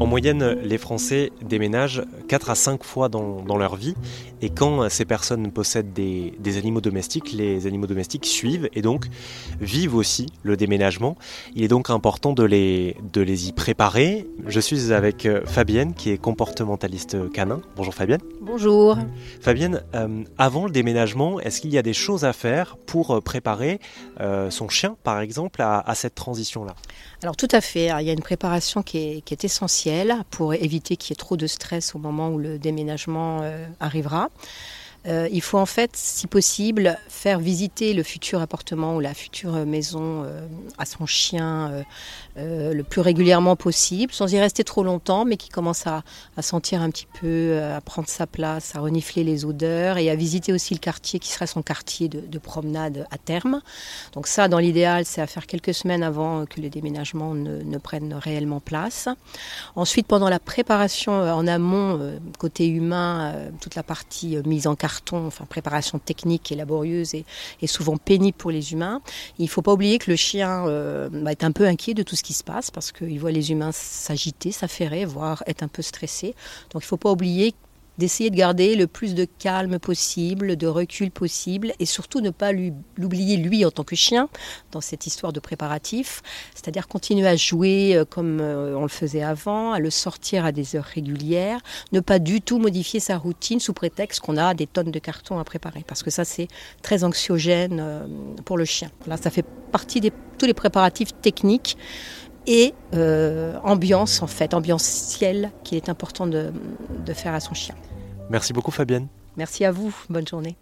En moyenne, les Français déménagent 4 à 5 fois dans, leur vie. Et quand ces personnes possèdent des, animaux domestiques, les animaux domestiques suivent et donc vivent aussi le déménagement. Il est donc important de les, de les y préparer. Je suis avec euh, Fabienne, qui est comportementaliste canin. Bonjour Fabienne. Bonjour. Fabienne, euh, avant le déménagement, est-ce qu'il y a des choses à faire pour euh, préparer son chien, par exemple, à, cette transition-là? Alors tout à fait. il y a une préparation qui est, qui est essentielle pour éviter qu'il y ait trop de stress au moment où le déménagement euh, arrivera. Euh, il faut en fait, si possible, faire visiter le futur appartement ou la future maison euh, à son chien euh, le plus régulièrement possible, sans y rester trop longtemps, mais qui commence à, sentir un petit peu, à prendre sa place, à renifler les odeurs et à visiter aussi le quartier qui sera son quartier de, promenade à terme. Donc ça, dans l'idéal, c'est à faire quelques semaines avant que le déménagement ne, ne prenne réellement place. Ensuite, pendant la préparation en amont, côté humain, toute la partie mise en enfin préparation technique et laborieuse et, souvent pénible pour les humains. Il ne faut pas oublier que le chien euh, va être un peu inquiet de tout ce qui se passe parce qu'il voit les humains s'agiter, s'affairer, voire être un peu stressé. Donc il ne faut pas oublier d'essayer de garder le plus de calme possible, de recul possible, et surtout ne pas l'oublier lui en tant que chien dans cette histoire de préparatif, c'est-à-dire continuer à jouer euh, comme euh, on le faisait avant, à le sortir à des heures régulières, ne pas du tout modifier sa routine sous prétexte qu'on a des tonnes de cartons à préparer, parce que ça c'est très anxiogène euh, pour le chien. Là, ça fait partie de tous les préparatifs techniques et ambiance en fait, ambientielle qu'il est important de faire à son chien. Merci beaucoup Fabienne. Merci à vous, bonne journée.